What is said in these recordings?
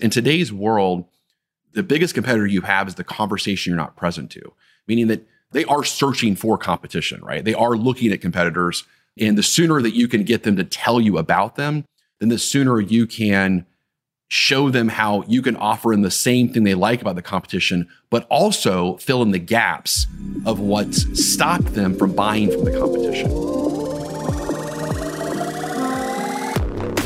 In today's world, the biggest competitor you have is the conversation you're not present to, meaning that they are searching for competition, right? They are looking at competitors. And the sooner that you can get them to tell you about them, then the sooner you can show them how you can offer in the same thing they like about the competition, but also fill in the gaps of what's stopped them from buying from the competition.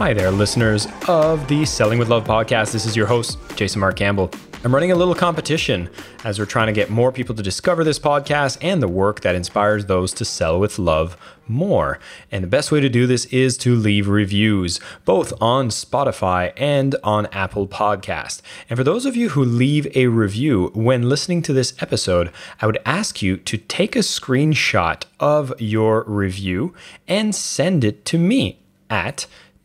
Hi there, listeners of the Selling with Love podcast. This is your host, Jason Mark Campbell. I'm running a little competition as we're trying to get more people to discover this podcast and the work that inspires those to sell with love more. And the best way to do this is to leave reviews, both on Spotify and on Apple Podcast. And for those of you who leave a review when listening to this episode, I would ask you to take a screenshot of your review and send it to me at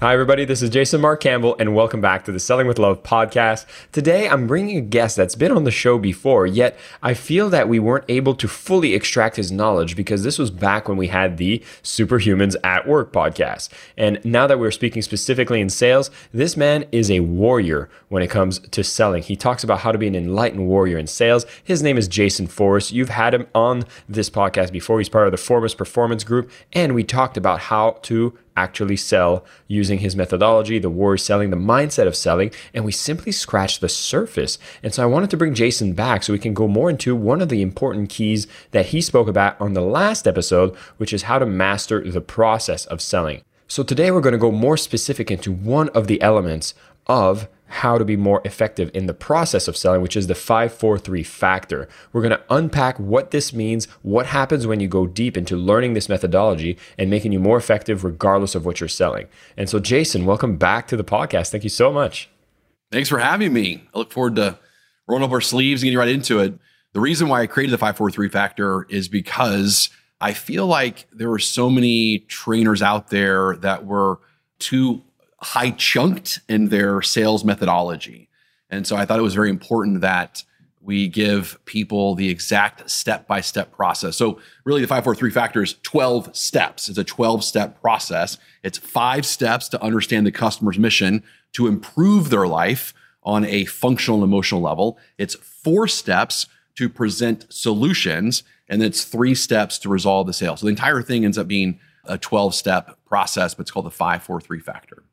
Hi, everybody. This is Jason Mark Campbell, and welcome back to the Selling with Love podcast. Today, I'm bringing a guest that's been on the show before, yet I feel that we weren't able to fully extract his knowledge because this was back when we had the Superhumans at Work podcast. And now that we're speaking specifically in sales, this man is a warrior when it comes to selling. He talks about how to be an enlightened warrior in sales. His name is Jason Forrest. You've had him on this podcast before. He's part of the Forrest Performance Group, and we talked about how to actually sell using his methodology, the Warrior Selling, the mindset of selling, and we simply scratched the surface. And so I wanted to bring Jason back so we can go more into one of the important keys that he spoke about on the last episode, which is how to master the process of selling. So today we're going to go more specific into one of the elements of how to be more effective in the process of selling, which is the 543 factor. We're going to unpack what this means, what happens when you go deep into learning this methodology and making you more effective regardless of what you're selling. And so, Jason, welcome back to the podcast. Thank you so much. Thanks for having me. I look forward to rolling up our sleeves and getting right into it. The reason why I created the 543 factor is because I feel like there were so many trainers out there that were too high chunked in their sales methodology. And so I thought it was very important that we give people the exact step by step process. So, really, the 543 factor is 12 steps. It's a 12 step process. It's five steps to understand the customer's mission to improve their life on a functional and emotional level. It's four steps to present solutions, and it's three steps to resolve the sale. So, the entire thing ends up being a 12 step process, but it's called the 543 factor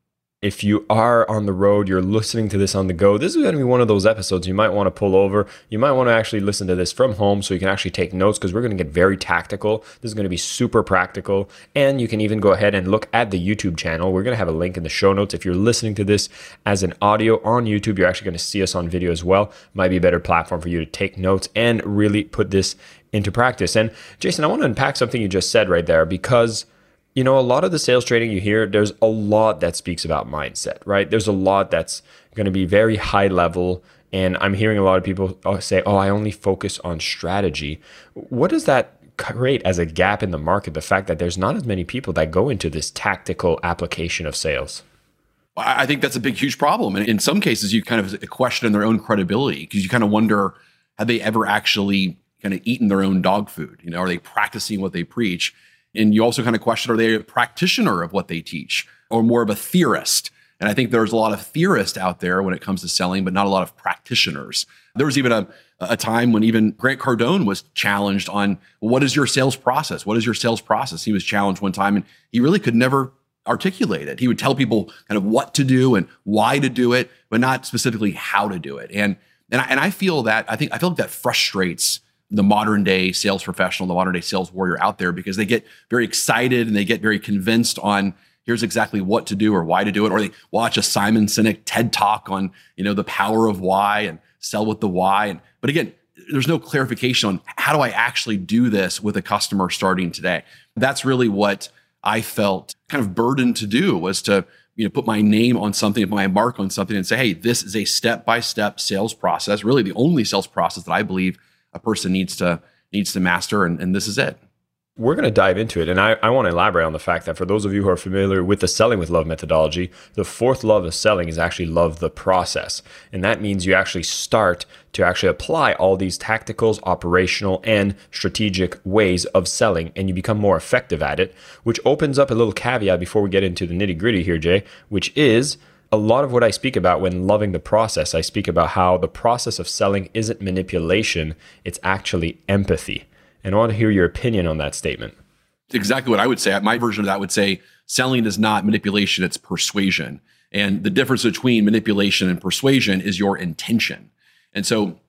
if you are on the road, you're listening to this on the go, this is going to be one of those episodes you might want to pull over. You might want to actually listen to this from home so you can actually take notes because we're going to get very tactical. This is going to be super practical. And you can even go ahead and look at the YouTube channel. We're going to have a link in the show notes. If you're listening to this as an audio on YouTube, you're actually going to see us on video as well. Might be a better platform for you to take notes and really put this into practice. And Jason, I want to unpack something you just said right there because you know, a lot of the sales training you hear, there's a lot that speaks about mindset, right? There's a lot that's going to be very high level. And I'm hearing a lot of people uh, say, oh, I only focus on strategy. What does that create as a gap in the market? The fact that there's not as many people that go into this tactical application of sales? I think that's a big, huge problem. And in some cases, you kind of question their own credibility because you kind of wonder have they ever actually kind of eaten their own dog food? You know, are they practicing what they preach? And you also kind of question are they a practitioner of what they teach or more of a theorist? And I think there's a lot of theorists out there when it comes to selling, but not a lot of practitioners. There was even a, a time when even Grant Cardone was challenged on what is your sales process? What is your sales process? He was challenged one time and he really could never articulate it. He would tell people kind of what to do and why to do it, but not specifically how to do it. And and I, and I feel that I think I feel like that frustrates the modern day sales professional, the modern day sales warrior out there because they get very excited and they get very convinced on here's exactly what to do or why to do it, or they watch a Simon Sinek TED talk on you know the power of why and sell with the why. And but again, there's no clarification on how do I actually do this with a customer starting today. That's really what I felt kind of burdened to do was to you know put my name on something, put my mark on something, and say, hey, this is a step by step sales process. Really, the only sales process that I believe a person needs to needs to master, and, and this is it. We're going to dive into it. And I, I want to elaborate on the fact that for those of you who are familiar with the selling with love methodology, the fourth love of selling is actually love the process. And that means you actually start to actually apply all these tacticals, operational, and strategic ways of selling, and you become more effective at it, which opens up a little caveat before we get into the nitty gritty here, Jay, which is a lot of what I speak about when loving the process, I speak about how the process of selling isn't manipulation, it's actually empathy. And I want to hear your opinion on that statement. Exactly what I would say. My version of that would say selling is not manipulation, it's persuasion. And the difference between manipulation and persuasion is your intention. And so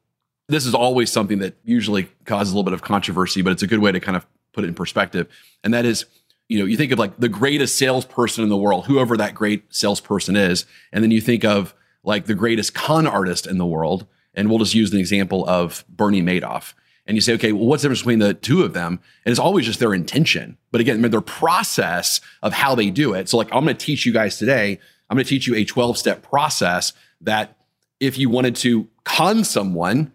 this is always something that usually causes a little bit of controversy, but it's a good way to kind of put it in perspective. And that is, you know, you think of like the greatest salesperson in the world, whoever that great salesperson is, and then you think of like the greatest con artist in the world. And we'll just use an example of Bernie Madoff and you say, okay, well, what's the difference between the two of them? And it's always just their intention. But again, their process of how they do it. So, like, I'm going to teach you guys today, I'm going to teach you a 12 step process that if you wanted to con someone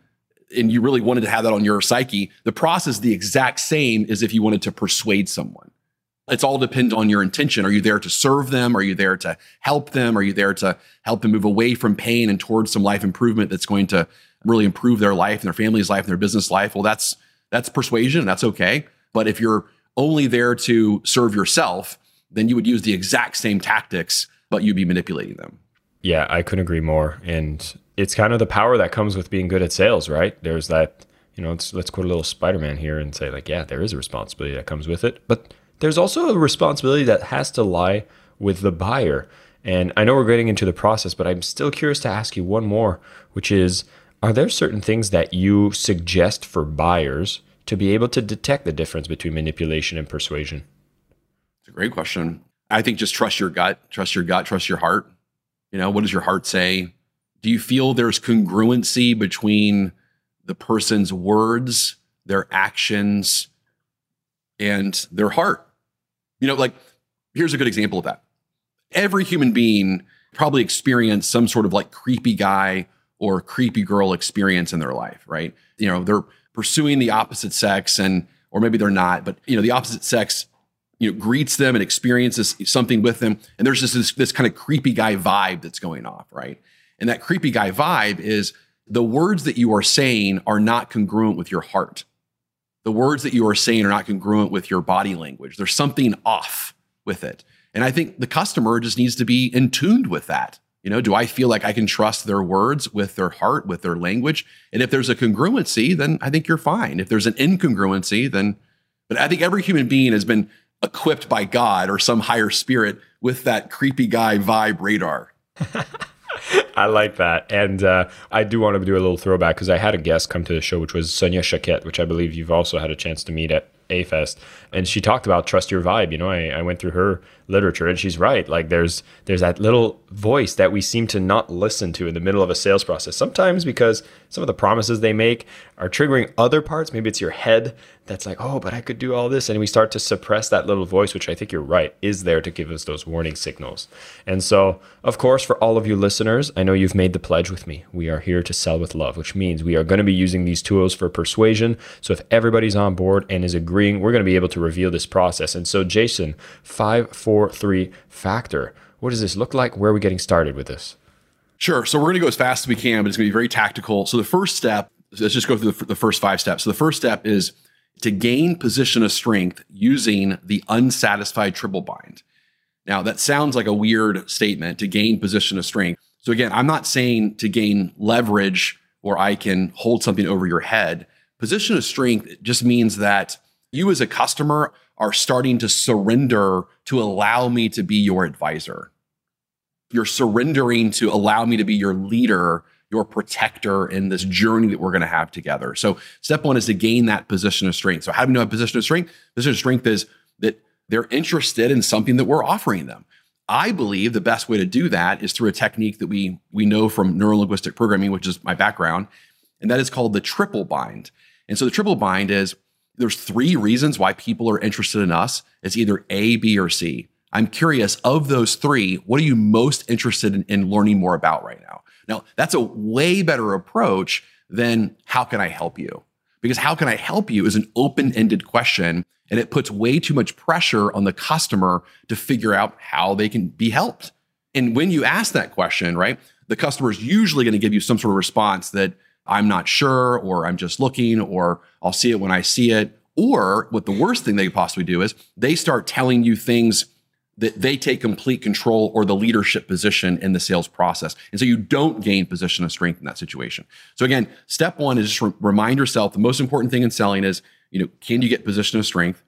and you really wanted to have that on your psyche, the process is the exact same as if you wanted to persuade someone. It's all depend on your intention. Are you there to serve them? Are you there to help them? Are you there to help them move away from pain and towards some life improvement that's going to really improve their life and their family's life and their business life? Well, that's that's persuasion. That's okay. But if you're only there to serve yourself, then you would use the exact same tactics, but you'd be manipulating them. Yeah, I couldn't agree more. And it's kind of the power that comes with being good at sales, right? There's that, you know, let's, let's quote a little Spider Man here and say, like, yeah, there is a responsibility that comes with it. But there's also a responsibility that has to lie with the buyer. And I know we're getting into the process, but I'm still curious to ask you one more, which is are there certain things that you suggest for buyers to be able to detect the difference between manipulation and persuasion? It's a great question. I think just trust your gut, trust your gut, trust your heart. You know, what does your heart say? Do you feel there's congruency between the person's words, their actions, and their heart? You know, like here's a good example of that. Every human being probably experienced some sort of like creepy guy or creepy girl experience in their life, right? You know, they're pursuing the opposite sex and or maybe they're not, but you know, the opposite sex you know greets them and experiences something with them and there's just this, this kind of creepy guy vibe that's going off right and that creepy guy vibe is the words that you are saying are not congruent with your heart the words that you are saying are not congruent with your body language there's something off with it and i think the customer just needs to be in tuned with that you know, do I feel like I can trust their words with their heart, with their language? And if there's a congruency, then I think you're fine. If there's an incongruency, then, but I think every human being has been equipped by God or some higher spirit with that creepy guy vibe radar. I like that. And uh, I do want to do a little throwback because I had a guest come to the show, which was Sonia Choquette, which I believe you've also had a chance to meet at A-Fest. And she talked about trust your vibe. You know, I, I went through her literature and she's right like there's there's that little voice that we seem to not listen to in the middle of a sales process sometimes because some of the promises they make are triggering other parts maybe it's your head that's like oh but i could do all this and we start to suppress that little voice which i think you're right is there to give us those warning signals and so of course for all of you listeners i know you've made the pledge with me we are here to sell with love which means we are going to be using these tools for persuasion so if everybody's on board and is agreeing we're going to be able to reveal this process and so jason 543 factor. What does this look like? Where are we getting started with this? Sure. So we're going to go as fast as we can, but it's going to be very tactical. So the first step, let's just go through the, the first five steps. So the first step is to gain position of strength using the unsatisfied triple bind. Now, that sounds like a weird statement to gain position of strength. So, again, I'm not saying to gain leverage or I can hold something over your head. Position of strength just means that you as a customer are starting to surrender to allow me to be your advisor. You're surrendering to allow me to be your leader, your protector in this journey that we're going to have together. So, step one is to gain that position of strength. So, how do we know a position of strength? Position of strength is that they're interested in something that we're offering them. I believe the best way to do that is through a technique that we we know from neurolinguistic programming, which is my background, and that is called the triple bind. And so the triple bind is there's three reasons why people are interested in us. It's either A, B, or C. I'm curious of those three, what are you most interested in, in learning more about right now? Now, that's a way better approach than how can I help you? Because how can I help you is an open ended question and it puts way too much pressure on the customer to figure out how they can be helped. And when you ask that question, right, the customer is usually going to give you some sort of response that I'm not sure, or I'm just looking, or I'll see it when I see it. Or what the worst thing they could possibly do is they start telling you things that they take complete control or the leadership position in the sales process. And so you don't gain position of strength in that situation. So again, step one is just re- remind yourself the most important thing in selling is, you know, can you get position of strength?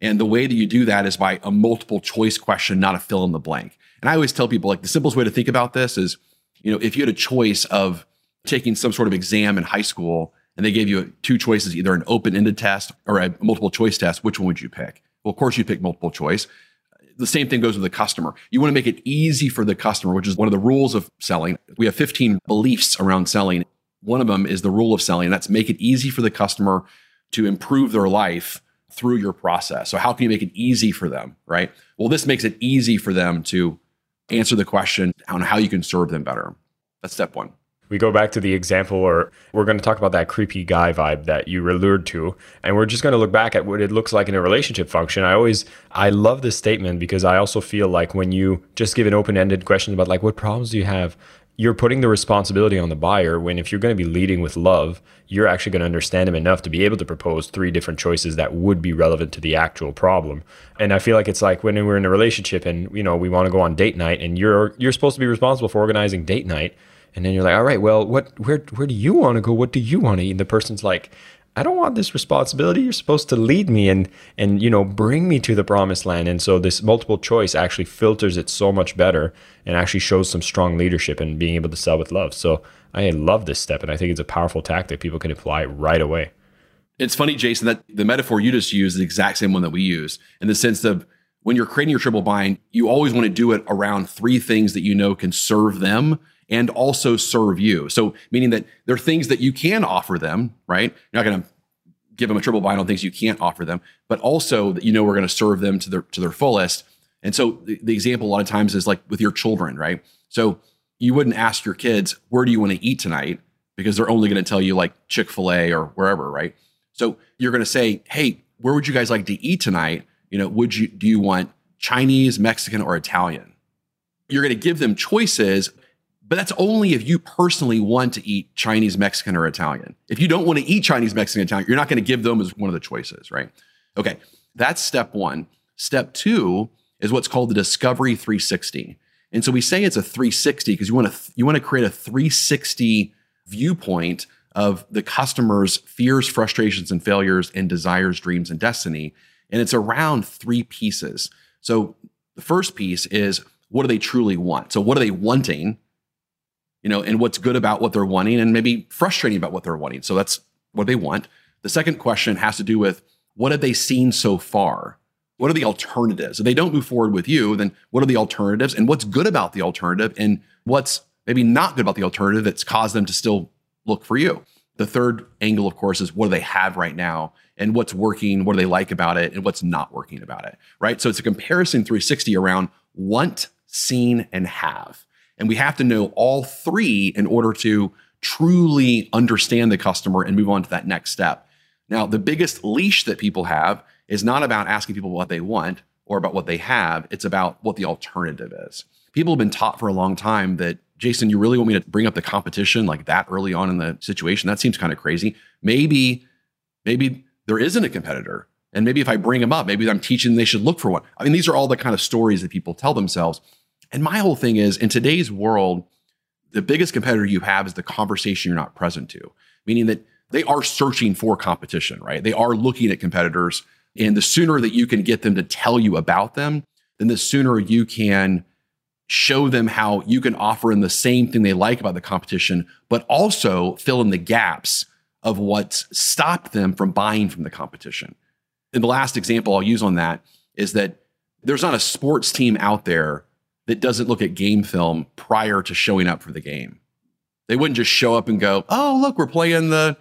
And the way that you do that is by a multiple choice question, not a fill in the blank. And I always tell people like the simplest way to think about this is, you know, if you had a choice of taking some sort of exam in high school and they gave you two choices, either an open ended test or a multiple choice test, which one would you pick? Well, of course, you pick multiple choice the same thing goes with the customer. You want to make it easy for the customer, which is one of the rules of selling. We have 15 beliefs around selling. One of them is the rule of selling. and That's make it easy for the customer to improve their life through your process. So how can you make it easy for them, right? Well, this makes it easy for them to answer the question on how you can serve them better. That's step 1 we go back to the example or we're going to talk about that creepy guy vibe that you allured to and we're just going to look back at what it looks like in a relationship function. I always i love this statement because i also feel like when you just give an open-ended question about like what problems do you have you're putting the responsibility on the buyer when if you're going to be leading with love you're actually going to understand him enough to be able to propose three different choices that would be relevant to the actual problem. And i feel like it's like when we're in a relationship and you know we want to go on date night and you're you're supposed to be responsible for organizing date night and then you're like, all right, well, what, where, where do you want to go? What do you want to eat? And the person's like, I don't want this responsibility. You're supposed to lead me and and you know bring me to the promised land. And so this multiple choice actually filters it so much better and actually shows some strong leadership and being able to sell with love. So I love this step, and I think it's a powerful tactic people can apply right away. It's funny, Jason, that the metaphor you just used is the exact same one that we use in the sense of when you're creating your triple bind, you always want to do it around three things that you know can serve them and also serve you. So, meaning that there are things that you can offer them, right? You're not going to give them a triple bind on things you can't offer them, but also that you know we're going to serve them to their to their fullest. And so, the, the example a lot of times is like with your children, right? So, you wouldn't ask your kids, "Where do you want to eat tonight?" because they're only going to tell you like Chick Fil A or wherever, right? So, you're going to say, "Hey, where would you guys like to eat tonight?" You know, would you do you want Chinese, Mexican, or Italian? You're going to give them choices but that's only if you personally want to eat Chinese, Mexican, or Italian. If you don't want to eat Chinese, Mexican, Italian, you're not going to give them as one of the choices, right? Okay, that's step one. Step two is what's called the Discovery 360. And so we say it's a 360 because you want to you want to create a 360 viewpoint of the customer's fears, frustrations, and failures, and desires, dreams, and destiny. And it's around three pieces. So the first piece is what do they truly want? So what are they wanting? You know, and what's good about what they're wanting and maybe frustrating about what they're wanting. So that's what they want. The second question has to do with what have they seen so far? What are the alternatives? If they don't move forward with you, then what are the alternatives and what's good about the alternative and what's maybe not good about the alternative that's caused them to still look for you? The third angle, of course, is what do they have right now and what's working, what do they like about it, and what's not working about it, right? So it's a comparison 360 around want, seen, and have. And we have to know all three in order to truly understand the customer and move on to that next step. Now, the biggest leash that people have is not about asking people what they want or about what they have, it's about what the alternative is. People have been taught for a long time that, Jason, you really want me to bring up the competition like that early on in the situation? That seems kind of crazy. Maybe, maybe there isn't a competitor. And maybe if I bring them up, maybe I'm teaching they should look for one. I mean, these are all the kind of stories that people tell themselves. And my whole thing is in today's world, the biggest competitor you have is the conversation you're not present to, meaning that they are searching for competition, right? They are looking at competitors. And the sooner that you can get them to tell you about them, then the sooner you can show them how you can offer them the same thing they like about the competition, but also fill in the gaps of what's stopped them from buying from the competition. And the last example I'll use on that is that there's not a sports team out there that doesn't look at game film prior to showing up for the game. They wouldn't just show up and go, "Oh, look, we're playing the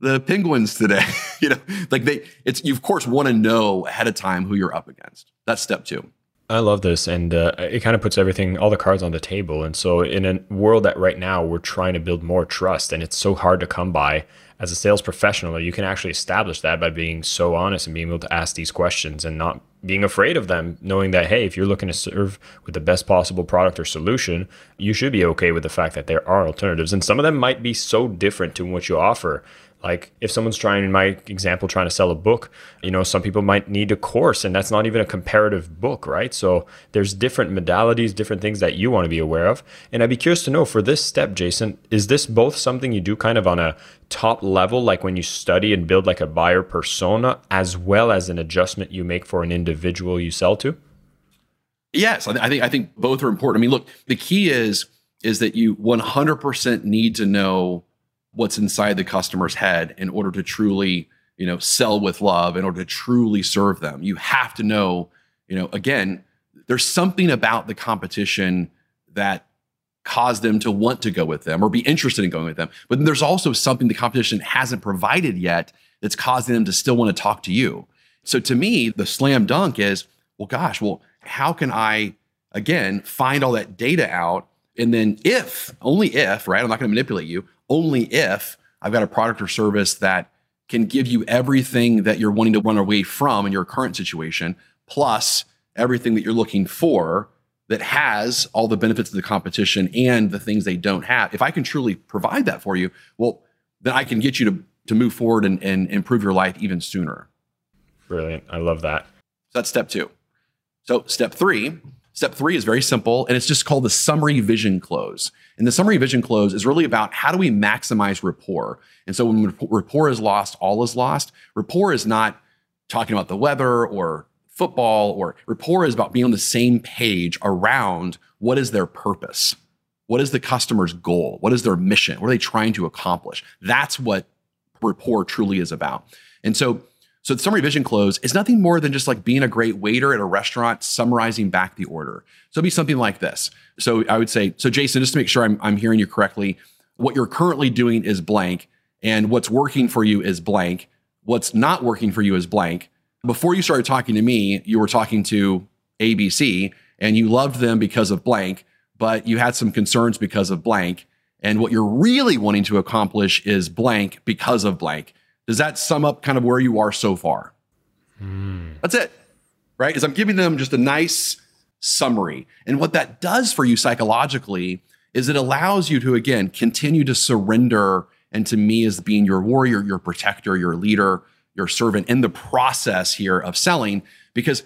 the Penguins today." you know, like they it's you of course want to know ahead of time who you're up against. That's step 2. I love this, and uh, it kind of puts everything, all the cards on the table. And so, in a world that right now we're trying to build more trust, and it's so hard to come by as a sales professional, you can actually establish that by being so honest and being able to ask these questions and not being afraid of them, knowing that, hey, if you're looking to serve with the best possible product or solution, you should be okay with the fact that there are alternatives. And some of them might be so different to what you offer like if someone's trying, in my example, trying to sell a book, you know, some people might need a course and that's not even a comparative book, right? So there's different modalities, different things that you want to be aware of. And I'd be curious to know for this step, Jason, is this both something you do kind of on a top level, like when you study and build like a buyer persona, as well as an adjustment you make for an individual you sell to? Yes, I think I think both are important. I mean, look, the key is is that you 100% need to know what's inside the customer's head in order to truly you know sell with love in order to truly serve them. You have to know you know again there's something about the competition that caused them to want to go with them or be interested in going with them. But then there's also something the competition hasn't provided yet that's causing them to still want to talk to you. So to me the slam dunk is well gosh well how can i again find all that data out? And then if only if right i'm not going to manipulate you only if I've got a product or service that can give you everything that you're wanting to run away from in your current situation, plus everything that you're looking for that has all the benefits of the competition and the things they don't have. If I can truly provide that for you, well, then I can get you to, to move forward and, and improve your life even sooner. Brilliant. I love that. So that's step two. So step three Step three is very simple, and it's just called the summary vision close. And the summary vision close is really about how do we maximize rapport. And so when rapport is lost, all is lost. Rapport is not talking about the weather or football, or rapport is about being on the same page around what is their purpose. What is the customer's goal? What is their mission? What are they trying to accomplish? That's what rapport truly is about. And so so the summary vision close is nothing more than just like being a great waiter at a restaurant, summarizing back the order. So it'd be something like this. So I would say, so Jason, just to make sure I'm, I'm hearing you correctly, what you're currently doing is blank, and what's working for you is blank. What's not working for you is blank. Before you started talking to me, you were talking to ABC and you loved them because of blank, but you had some concerns because of blank. And what you're really wanting to accomplish is blank because of blank. Does that sum up kind of where you are so far? Mm. That's it, right? Is I'm giving them just a nice summary. And what that does for you psychologically is it allows you to, again, continue to surrender and to me as being your warrior, your protector, your leader, your servant in the process here of selling. Because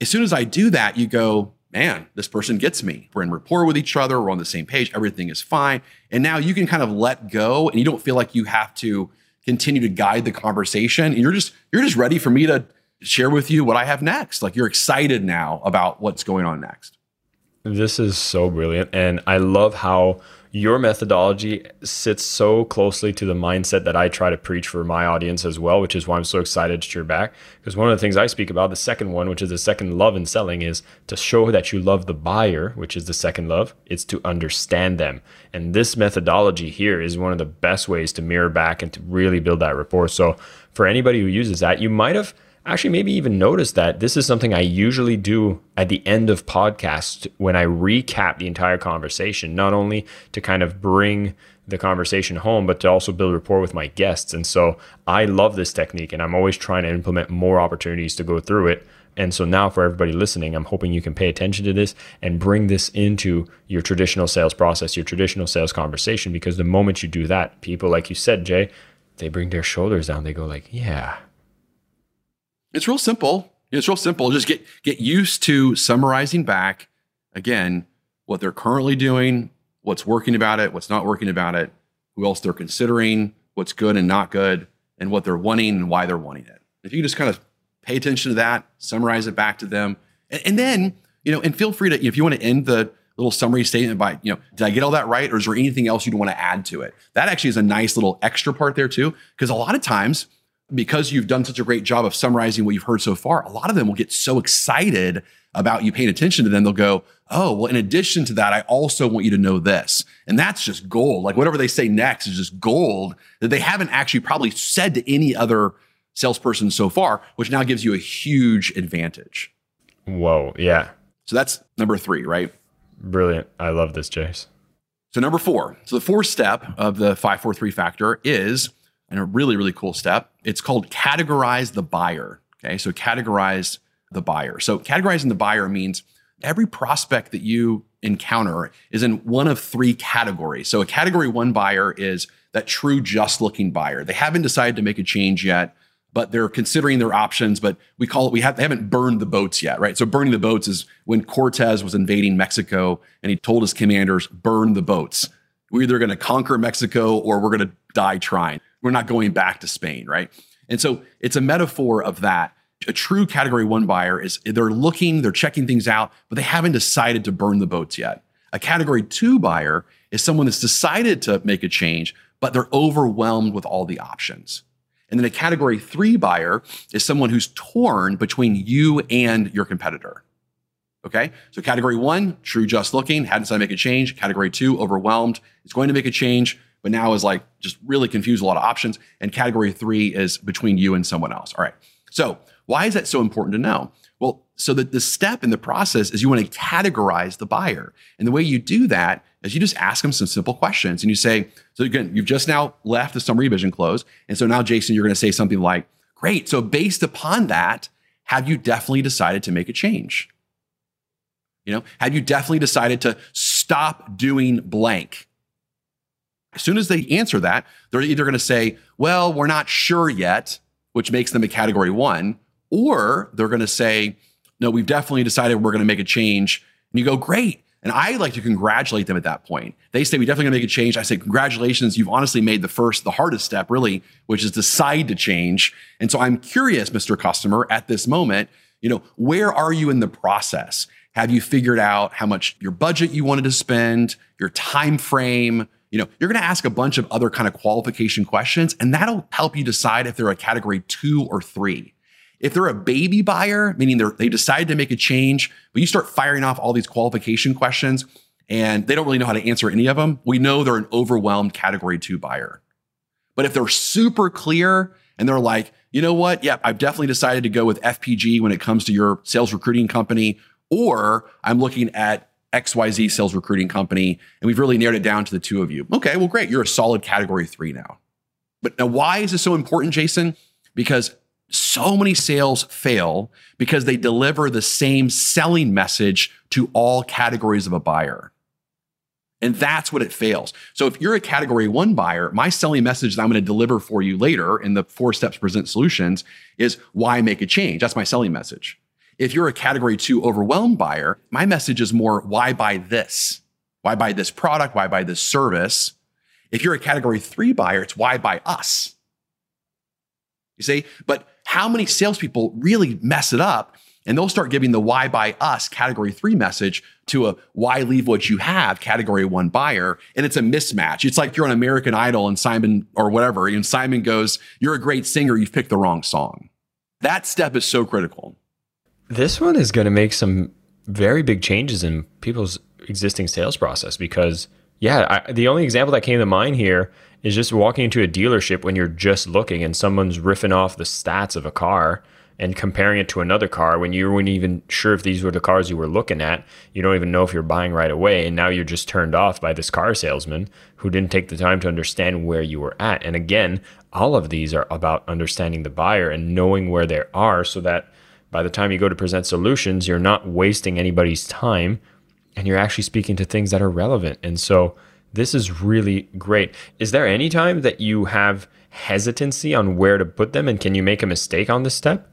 as soon as I do that, you go, man, this person gets me. We're in rapport with each other. We're on the same page. Everything is fine. And now you can kind of let go and you don't feel like you have to continue to guide the conversation. And you're just you're just ready for me to share with you what I have next. Like you're excited now about what's going on next. This is so brilliant. And I love how your methodology sits so closely to the mindset that I try to preach for my audience as well, which is why I'm so excited that you're back. Because one of the things I speak about, the second one, which is the second love in selling, is to show that you love the buyer, which is the second love, it's to understand them. And this methodology here is one of the best ways to mirror back and to really build that rapport. So for anybody who uses that, you might have actually maybe even notice that this is something I usually do at the end of podcasts when I recap the entire conversation, not only to kind of bring the conversation home, but to also build rapport with my guests. And so I love this technique and I'm always trying to implement more opportunities to go through it. And so now for everybody listening, I'm hoping you can pay attention to this and bring this into your traditional sales process, your traditional sales conversation, because the moment you do that, people, like you said, Jay, they bring their shoulders down. They go like, yeah, It's real simple. It's real simple. Just get get used to summarizing back again what they're currently doing, what's working about it, what's not working about it, who else they're considering, what's good and not good, and what they're wanting and why they're wanting it. If you just kind of pay attention to that, summarize it back to them, and, and then you know, and feel free to if you want to end the little summary statement by, you know, did I get all that right? Or is there anything else you'd want to add to it? That actually is a nice little extra part there too. Because a lot of times, because you've done such a great job of summarizing what you've heard so far, a lot of them will get so excited about you paying attention to them. They'll go, Oh, well, in addition to that, I also want you to know this. And that's just gold. Like whatever they say next is just gold that they haven't actually probably said to any other salesperson so far, which now gives you a huge advantage. Whoa. Yeah. So that's number three, right? Brilliant. I love this, Jace. So number four. So the fourth step of the five, four, three factor is, and a really, really cool step. It's called categorize the buyer. Okay. So categorize the buyer. So categorizing the buyer means every prospect that you encounter is in one of three categories. So a category one buyer is that true just looking buyer. They haven't decided to make a change yet but they're considering their options. But we call it, we have, they haven't burned the boats yet, right? So burning the boats is when Cortez was invading Mexico and he told his commanders, burn the boats. We're either going to conquer Mexico or we're going to die trying. We're not going back to Spain, right? And so it's a metaphor of that. A true category one buyer is they're looking, they're checking things out, but they haven't decided to burn the boats yet. A category two buyer is someone that's decided to make a change, but they're overwhelmed with all the options. And then a category three buyer is someone who's torn between you and your competitor. Okay. So category one, true just looking, hadn't decided to make a change. Category two, overwhelmed, is going to make a change, but now is like just really confused a lot of options. And category three is between you and someone else. All right. So why is that so important to know? Well, so that the step in the process is you want to categorize the buyer. And the way you do that is you just ask them some simple questions and you say, so again, you've just now left the summary revision close. And so now, Jason, you're going to say something like, great. So based upon that, have you definitely decided to make a change? You know, have you definitely decided to stop doing blank? As soon as they answer that, they're either going to say, well, we're not sure yet, which makes them a category one, or they're going to say, no, we've definitely decided we're going to make a change. And you go, great. And I like to congratulate them at that point. They say, we definitely going to make a change. I say, congratulations. You've honestly made the first, the hardest step, really, which is decide to change. And so I'm curious, Mr. Customer, at this moment, you know, where are you in the process? Have you figured out how much your budget you wanted to spend, your time frame? You know, you're going to ask a bunch of other kind of qualification questions, and that'll help you decide if they're a category two or three. If they're a baby buyer, meaning they're they decided to make a change, but you start firing off all these qualification questions and they don't really know how to answer any of them, we know they're an overwhelmed category two buyer. But if they're super clear and they're like, you know what? Yeah, I've definitely decided to go with FPG when it comes to your sales recruiting company, or I'm looking at XYZ sales recruiting company, and we've really narrowed it down to the two of you. Okay, well, great. You're a solid category three now. But now, why is this so important, Jason? Because so many sales fail because they deliver the same selling message to all categories of a buyer. And that's what it fails. So if you're a category one buyer, my selling message that I'm going to deliver for you later in the four steps present solutions is why make a change. That's my selling message. If you're a category two overwhelmed buyer, my message is more why buy this? Why buy this product? Why buy this service? If you're a category three buyer, it's why buy us. You see, but how many salespeople really mess it up and they'll start giving the why buy us category three message to a why leave what you have category one buyer. And it's a mismatch. It's like you're on American Idol and Simon or whatever, and Simon goes, You're a great singer, you've picked the wrong song. That step is so critical. This one is going to make some very big changes in people's existing sales process because, yeah, I, the only example that came to mind here is just walking into a dealership when you're just looking and someone's riffing off the stats of a car and comparing it to another car when you weren't even sure if these were the cars you were looking at. You don't even know if you're buying right away. And now you're just turned off by this car salesman who didn't take the time to understand where you were at. And again, all of these are about understanding the buyer and knowing where they are so that by the time you go to present solutions, you're not wasting anybody's time and you're actually speaking to things that are relevant. And so, this is really great. Is there any time that you have hesitancy on where to put them and can you make a mistake on this step?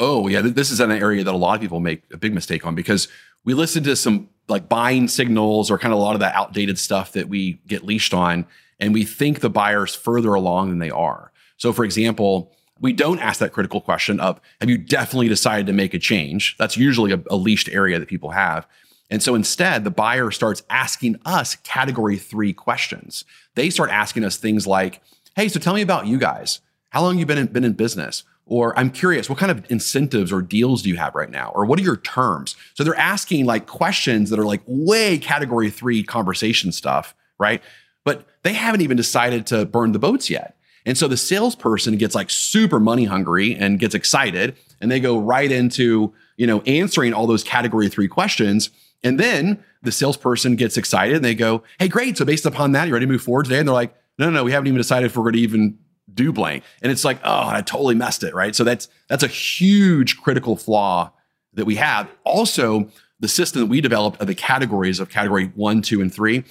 Oh, yeah. This is an area that a lot of people make a big mistake on because we listen to some like buying signals or kind of a lot of that outdated stuff that we get leashed on, and we think the buyer's further along than they are. So, for example, we don't ask that critical question of, have you definitely decided to make a change? That's usually a, a leashed area that people have. And so instead, the buyer starts asking us category three questions. They start asking us things like, hey, so tell me about you guys. How long you been in, been in business? Or I'm curious, what kind of incentives or deals do you have right now? Or what are your terms? So they're asking like questions that are like way category three conversation stuff, right? But they haven't even decided to burn the boats yet. And so the salesperson gets like super money hungry and gets excited and they go right into, you know, answering all those category three questions. And then the salesperson gets excited and they go, Hey, great. So based upon that, you ready to move forward today? And they're like, no, no, no, we haven't even decided if we're going to even do blank. And it's like, oh, I totally messed it. Right. So that's, that's a huge critical flaw that we have. Also, the system that we developed of the categories of category one, two, and three,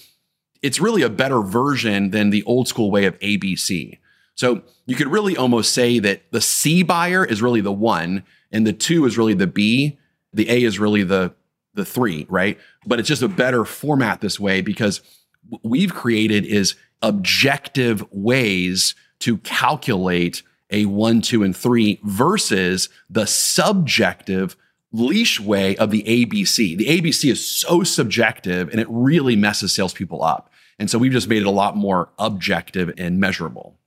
it's really a better version than the old school way of ABC. So you could really almost say that the C buyer is really the one, and the two is really the B. The A is really the the three, right? But it's just a better format this way because what we've created is objective ways to calculate a one, two, and three versus the subjective leash way of the ABC. The ABC is so subjective and it really messes salespeople up. And so we've just made it a lot more objective and measurable.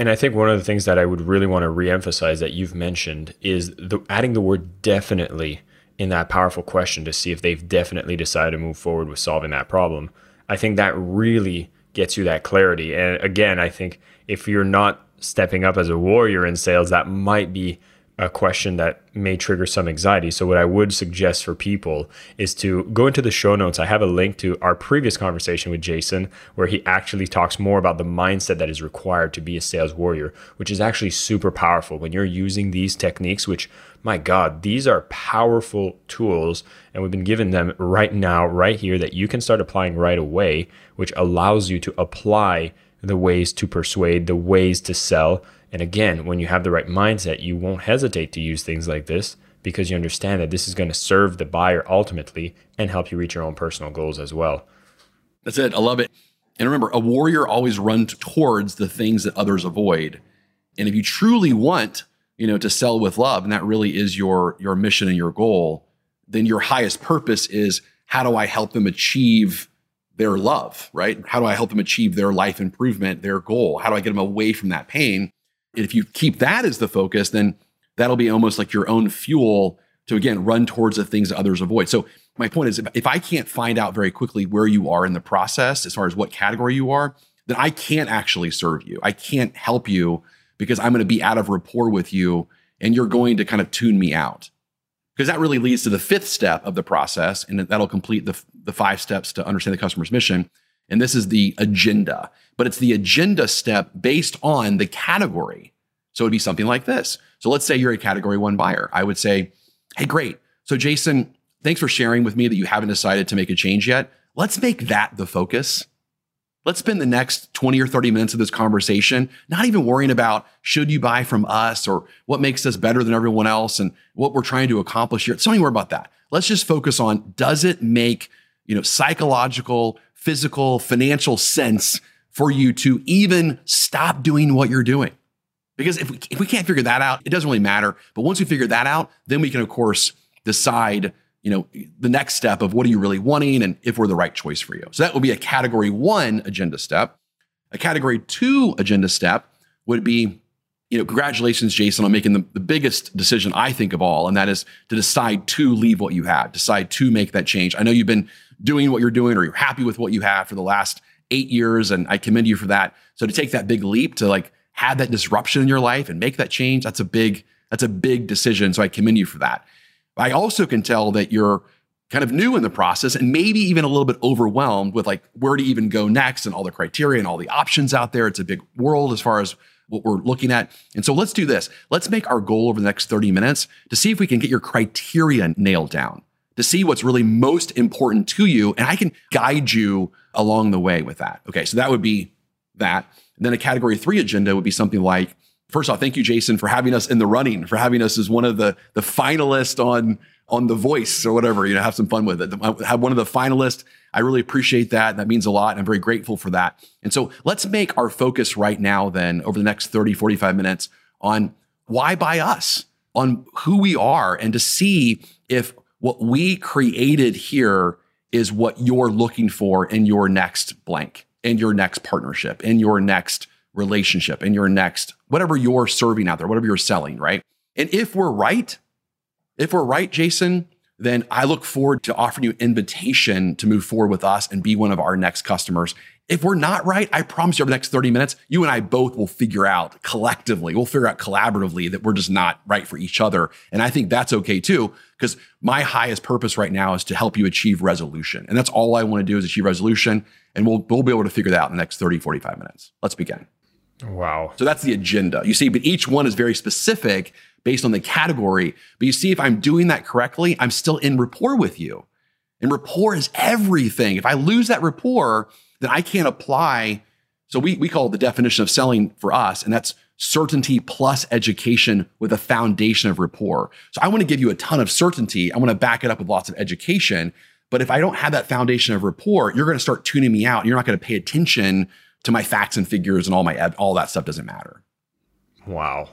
And I think one of the things that I would really want to reemphasize that you've mentioned is the, adding the word definitely in that powerful question to see if they've definitely decided to move forward with solving that problem. I think that really gets you that clarity. And again, I think if you're not stepping up as a warrior in sales, that might be a question that may trigger some anxiety. So, what I would suggest for people is to go into the show notes. I have a link to our previous conversation with Jason, where he actually talks more about the mindset that is required to be a sales warrior, which is actually super powerful when you're using these techniques, which, my God, these are powerful tools. And we've been given them right now, right here, that you can start applying right away, which allows you to apply the ways to persuade, the ways to sell and again, when you have the right mindset, you won't hesitate to use things like this because you understand that this is going to serve the buyer ultimately and help you reach your own personal goals as well. That's it. I love it. And remember, a warrior always runs towards the things that others avoid. And if you truly want, you know, to sell with love, and that really is your your mission and your goal, then your highest purpose is how do I help them achieve their love, right? How do I help them achieve their life improvement, their goal? How do I get them away from that pain? If you keep that as the focus, then that'll be almost like your own fuel to again run towards the things that others avoid. So my point is if I can't find out very quickly where you are in the process as far as what category you are, then I can't actually serve you. I can't help you because I'm going to be out of rapport with you and you're going to kind of tune me out. Because that really leads to the fifth step of the process and that'll complete the, the five steps to understand the customer's mission. And this is the agenda, but it's the agenda step based on the category. So it'd be something like this. So let's say you're a category one buyer. I would say, Hey, great. So Jason, thanks for sharing with me that you haven't decided to make a change yet. Let's make that the focus. Let's spend the next 20 or 30 minutes of this conversation not even worrying about should you buy from us or what makes us better than everyone else and what we're trying to accomplish here. Don't more about that. Let's just focus on does it make, you know, psychological, physical, financial sense for you to even stop doing what you're doing. Because if we, if we can't figure that out, it doesn't really matter. But once we figure that out, then we can, of course, decide, you know, the next step of what are you really wanting and if we're the right choice for you. So that would be a category one agenda step. A category two agenda step would be, you know, congratulations, Jason, on making the, the biggest decision I think of all, and that is to decide to leave what you have, decide to make that change. I know you've been doing what you're doing or you're happy with what you have for the last eight years. And I commend you for that. So to take that big leap to like have that disruption in your life and make that change, that's a big, that's a big decision. So I commend you for that. I also can tell that you're kind of new in the process and maybe even a little bit overwhelmed with like where to even go next and all the criteria and all the options out there. It's a big world as far as what we're looking at. And so let's do this. Let's make our goal over the next 30 minutes to see if we can get your criteria nailed down to see what's really most important to you. And I can guide you along the way with that. Okay, so that would be that. And then a category three agenda would be something like First off, thank you, Jason, for having us in the running, for having us as one of the the finalists on on The Voice or whatever. You know, have some fun with it. Uh, have one of the finalists. I really appreciate that. That means a lot. And I'm very grateful for that. And so let's make our focus right now, then, over the next 30, 45 minutes on why buy us, on who we are, and to see if what we created here is what you're looking for in your next blank, in your next partnership, in your next relationship, in your next, whatever you're serving out there, whatever you're selling, right? And if we're right, if we're right, Jason, then I look forward to offering you invitation to move forward with us and be one of our next customers. If we're not right, I promise you over the next 30 minutes, you and I both will figure out collectively, we'll figure out collaboratively that we're just not right for each other. And I think that's okay too, because my highest purpose right now is to help you achieve resolution. And that's all I want to do is achieve resolution. And we'll, we'll be able to figure that out in the next 30, 45 minutes. Let's begin. Wow. So that's the agenda. You see, but each one is very specific based on the category. But you see, if I'm doing that correctly, I'm still in rapport with you. And rapport is everything. If I lose that rapport, then I can't apply. So we, we call it the definition of selling for us, and that's certainty plus education with a foundation of rapport. So I want to give you a ton of certainty. I want to back it up with lots of education. But if I don't have that foundation of rapport, you're going to start tuning me out. You're not going to pay attention to my facts and figures and all my all that stuff doesn't matter. Wow.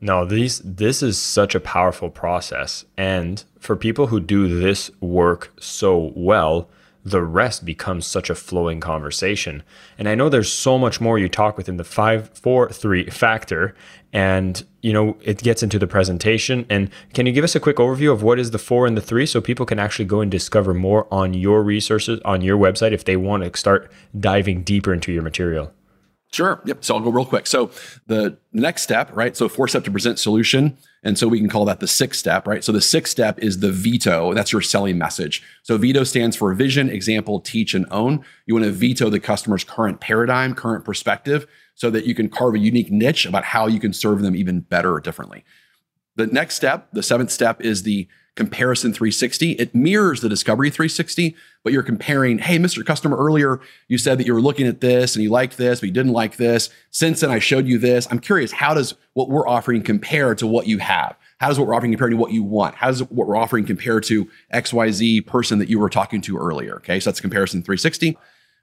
No, these this is such a powerful process and for people who do this work so well, the rest becomes such a flowing conversation. And I know there's so much more you talk within the five, four, three factor. And, you know, it gets into the presentation. And can you give us a quick overview of what is the four and the three so people can actually go and discover more on your resources on your website if they want to start diving deeper into your material? Sure. Yep. So I'll go real quick. So the next step, right? So four step to present solution. And so we can call that the sixth step, right? So the sixth step is the veto. That's your selling message. So veto stands for vision, example, teach, and own. You want to veto the customer's current paradigm, current perspective, so that you can carve a unique niche about how you can serve them even better or differently. The next step, the seventh step, is the comparison 360. It mirrors the discovery 360, but you're comparing, hey, Mr. Customer, earlier you said that you were looking at this and you liked this, but you didn't like this. Since then, I showed you this. I'm curious, how does what we're offering compare to what you have? How does what we're offering compare to what you want? How does what we're offering compare to XYZ person that you were talking to earlier? Okay, so that's comparison 360.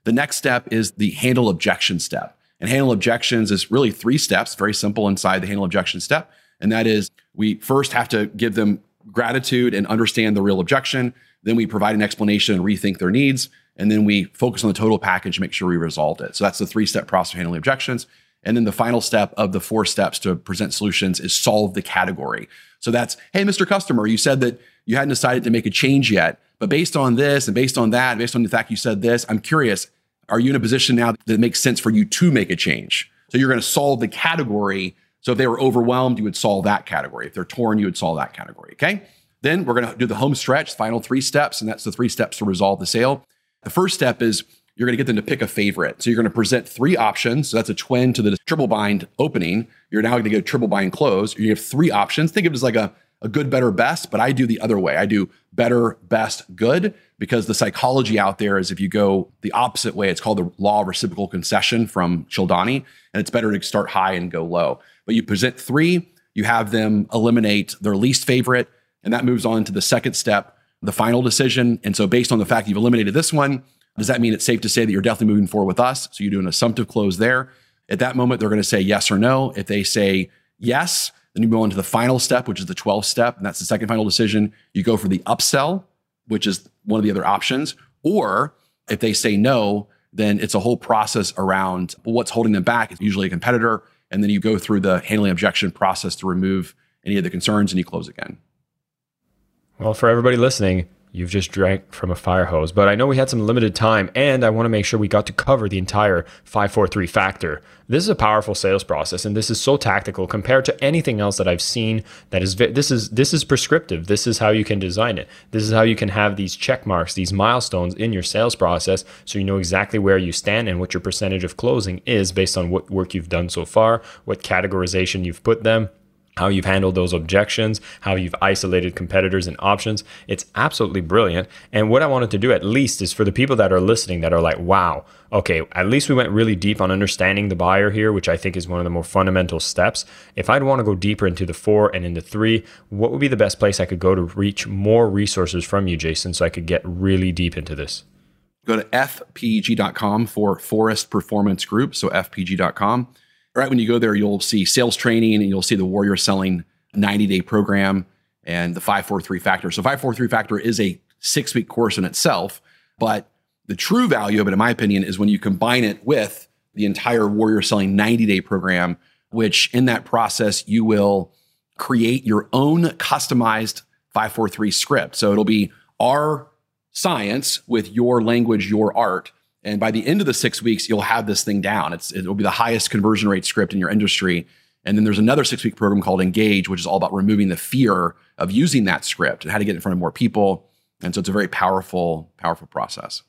The next step is the handle objection step. And handle objections is really three steps, very simple inside the handle objection step. And that is we first have to give them gratitude and understand the real objection. Then we provide an explanation and rethink their needs. And then we focus on the total package, make sure we resolved it. So that's the three step process handling objections. And then the final step of the four steps to present solutions is solve the category. So that's, hey, Mr. Customer, you said that you hadn't decided to make a change yet, but based on this and based on that, based on the fact you said this, I'm curious, are you in a position now that it makes sense for you to make a change? So you're going to solve the category so if they were overwhelmed, you would solve that category. If they're torn, you would solve that category. Okay. Then we're going to do the home stretch, final three steps, and that's the three steps to resolve the sale. The first step is you're going to get them to pick a favorite. So you're going to present three options. So that's a twin to the triple bind opening. You're now going to a triple bind close. You have three options. Think of it as like a, a good, better, best, but I do the other way. I do better, best, good because the psychology out there is if you go the opposite way, it's called the law of reciprocal concession from Cialdini, and it's better to start high and go low. But you present three, you have them eliminate their least favorite, and that moves on to the second step, the final decision. And so, based on the fact you've eliminated this one, does that mean it's safe to say that you're definitely moving forward with us? So you do an assumptive close there. At that moment, they're going to say yes or no. If they say yes, then you go on to the final step, which is the 12th step, and that's the second final decision. You go for the upsell, which is one of the other options. Or if they say no, then it's a whole process around what's holding them back. It's usually a competitor. And then you go through the handling objection process to remove any of the concerns and you close again. Well, for everybody listening, You've just drank from a fire hose. But I know we had some limited time and I want to make sure we got to cover the entire 543 factor. This is a powerful sales process and this is so tactical compared to anything else that I've seen that is this is this is prescriptive. This is how you can design it. This is how you can have these check marks, these milestones in your sales process so you know exactly where you stand and what your percentage of closing is based on what work you've done so far, what categorization you've put them how you've handled those objections, how you've isolated competitors and options. It's absolutely brilliant. And what I wanted to do at least is for the people that are listening that are like, wow, okay, at least we went really deep on understanding the buyer here, which I think is one of the more fundamental steps. If I'd want to go deeper into the four and into three, what would be the best place I could go to reach more resources from you, Jason, so I could get really deep into this? Go to fpg.com for Forrest Performance Group. So fpg.com right when you go there, you'll see sales training and you'll see the Warrior Selling 90 day program and the 543 factor. So, 543 factor is a six week course in itself, but the true value of it, in my opinion, is when you combine it with the entire Warrior Selling 90 day program, which in that process, you will create your own customized 543 script. So, it'll be our science with your language, your art and by the end of the six weeks, you'll have this thing down. It's, it will be the highest conversion rate script in your industry. And then there's another six week program called Engage, which is all about removing the fear of using that script and how to get in front of more people. And so it's a very powerful, powerful process.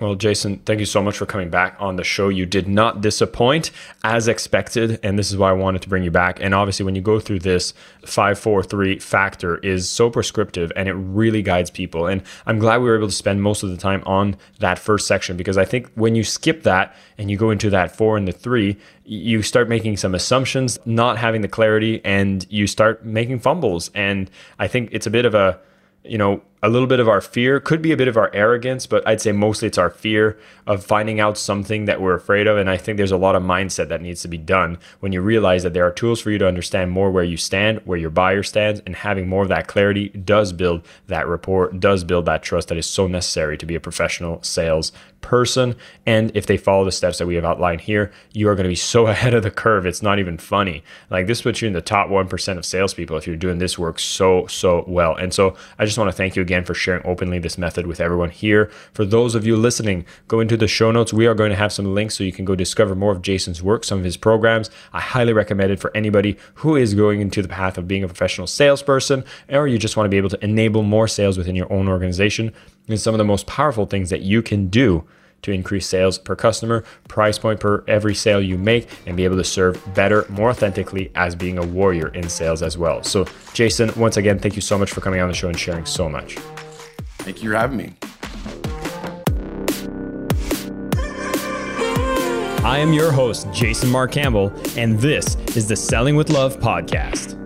Well, Jason, thank you so much for coming back on the show. You did not disappoint as expected, and this is why I wanted to bring you back. And obviously, when you go through this 543 factor is so prescriptive and it really guides people. And I'm glad we were able to spend most of the time on that first section because I think when you skip that and you go into that 4 and the 3, you start making some assumptions, not having the clarity, and you start making fumbles. And I think it's a bit of a you know, a little bit of our fear, could be a bit of our arrogance, but I'd say mostly it's our fear of finding out something that we're afraid of. And I think there's a lot of mindset that needs to be done when you realize that there are tools for you to understand more where you stand, where your buyer stands, and having more of that clarity does build that rapport, does build that trust that is so necessary to be a professional sales person. And if they follow the steps that we have outlined here, you are going to be so ahead of the curve. It's not even funny. Like this puts you in the top 1% of salespeople if you're doing this work so, so well. And so I just want to thank you again again for sharing openly this method with everyone here. For those of you listening, go into the show notes. We are going to have some links so you can go discover more of Jason's work, some of his programs. I highly recommend it for anybody who is going into the path of being a professional salesperson or you just want to be able to enable more sales within your own organization. And some of the most powerful things that you can do to increase sales per customer, price point per every sale you make, and be able to serve better, more authentically as being a warrior in sales as well. So, Jason, once again, thank you so much for coming on the show and sharing so much. Thank you for having me. I am your host, Jason Marc Campbell, and this is the Selling with Love podcast.